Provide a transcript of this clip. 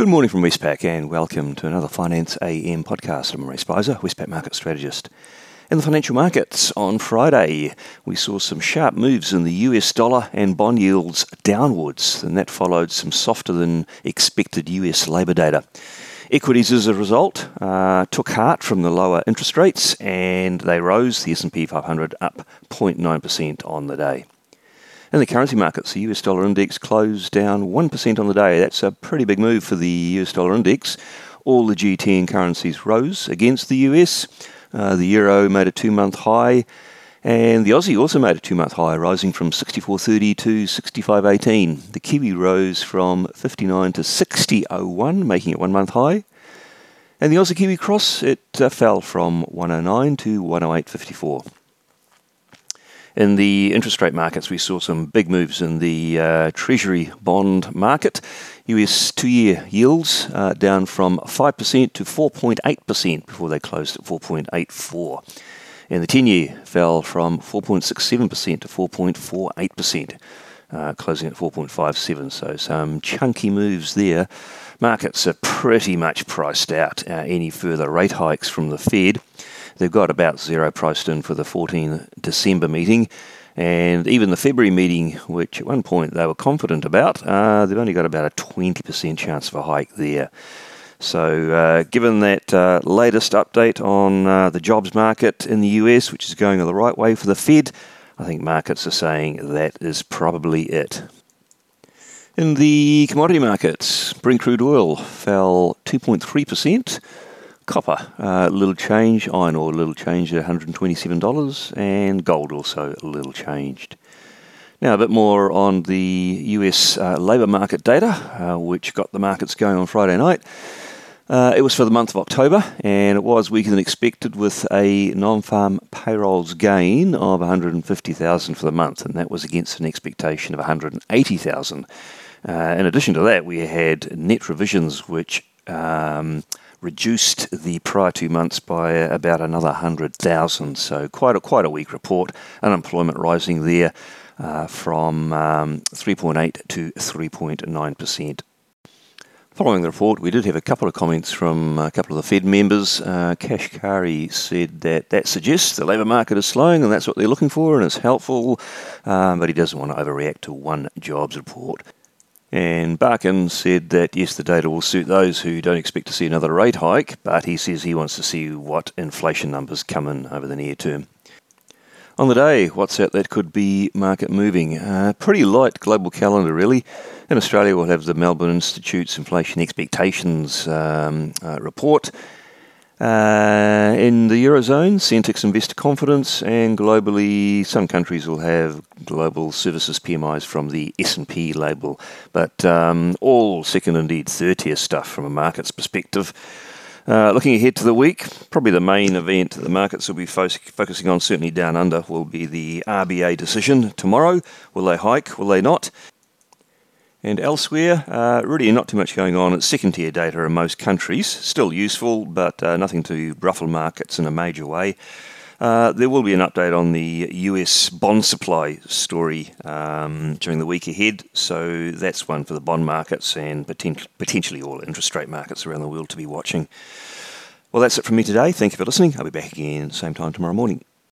Good morning from Westpac and welcome to another Finance AM podcast. I'm Ray Speizer, Westpac Market Strategist. In the financial markets on Friday, we saw some sharp moves in the US dollar and bond yields downwards, and that followed some softer than expected US labour data. Equities, as a result, uh, took heart from the lower interest rates, and they rose. The S&P 500 up 0.9% on the day. In the currency markets, the US dollar index closed down 1% on the day. That's a pretty big move for the US dollar index. All the G10 currencies rose against the US. Uh, the euro made a two month high, and the Aussie also made a two month high, rising from 64.30 to 65.18. The Kiwi rose from 59 to 60.01, making it one month high. And the Aussie Kiwi cross, it uh, fell from 109 to 108.54. In the interest rate markets, we saw some big moves in the uh, Treasury bond market. US two year yields uh, down from 5% to 4.8% before they closed at 4.84. And the 10 year fell from 4.67% to 4.48%, uh, closing at 4.57. So some chunky moves there. Markets are pretty much priced out uh, any further rate hikes from the Fed. They've got about zero priced in for the 14 December meeting. And even the February meeting, which at one point they were confident about, uh, they've only got about a 20% chance of a hike there. So, uh, given that uh, latest update on uh, the jobs market in the US, which is going the right way for the Fed, I think markets are saying that is probably it. In the commodity markets, Brent crude oil fell 2.3%. Copper, a uh, little change. Iron ore, a little change at $127. And gold also a little changed. Now, a bit more on the US uh, labour market data, uh, which got the markets going on Friday night. Uh, it was for the month of October, and it was weaker than expected, with a non-farm payrolls gain of 150,000 for the month, and that was against an expectation of 180,000. Uh, in addition to that, we had net revisions, which um, reduced the prior two months by about another 100,000. So quite a, quite a weak report. Unemployment rising there uh, from um, 3.8 to 3.9%. Following the report, we did have a couple of comments from a couple of the Fed members. Uh, Kashkari said that that suggests the labour market is slowing and that's what they're looking for and it's helpful, um, but he doesn't want to overreact to one jobs report. And Barkin said that yes, the data will suit those who don't expect to see another rate hike, but he says he wants to see what inflation numbers come in over the near term. On the day, what's out that could be market moving? Uh, pretty light global calendar, really. In Australia, we'll have the Melbourne Institute's inflation expectations um, uh, report. Uh, in the Eurozone, Sentix investor confidence, and globally, some countries will have global services PMIs from the S&P label, but um, all second, indeed third tier stuff from a markets perspective. Uh, looking ahead to the week, probably the main event that the markets will be fo- focusing on, certainly down under, will be the RBA decision tomorrow. Will they hike? Will they not? And elsewhere, uh, really not too much going on. It's second tier data in most countries, still useful, but uh, nothing to ruffle markets in a major way. Uh, there will be an update on the US bond supply story um, during the week ahead, so that's one for the bond markets and poten- potentially all interest rate markets around the world to be watching. Well, that's it from me today. Thank you for listening. I'll be back again same time tomorrow morning.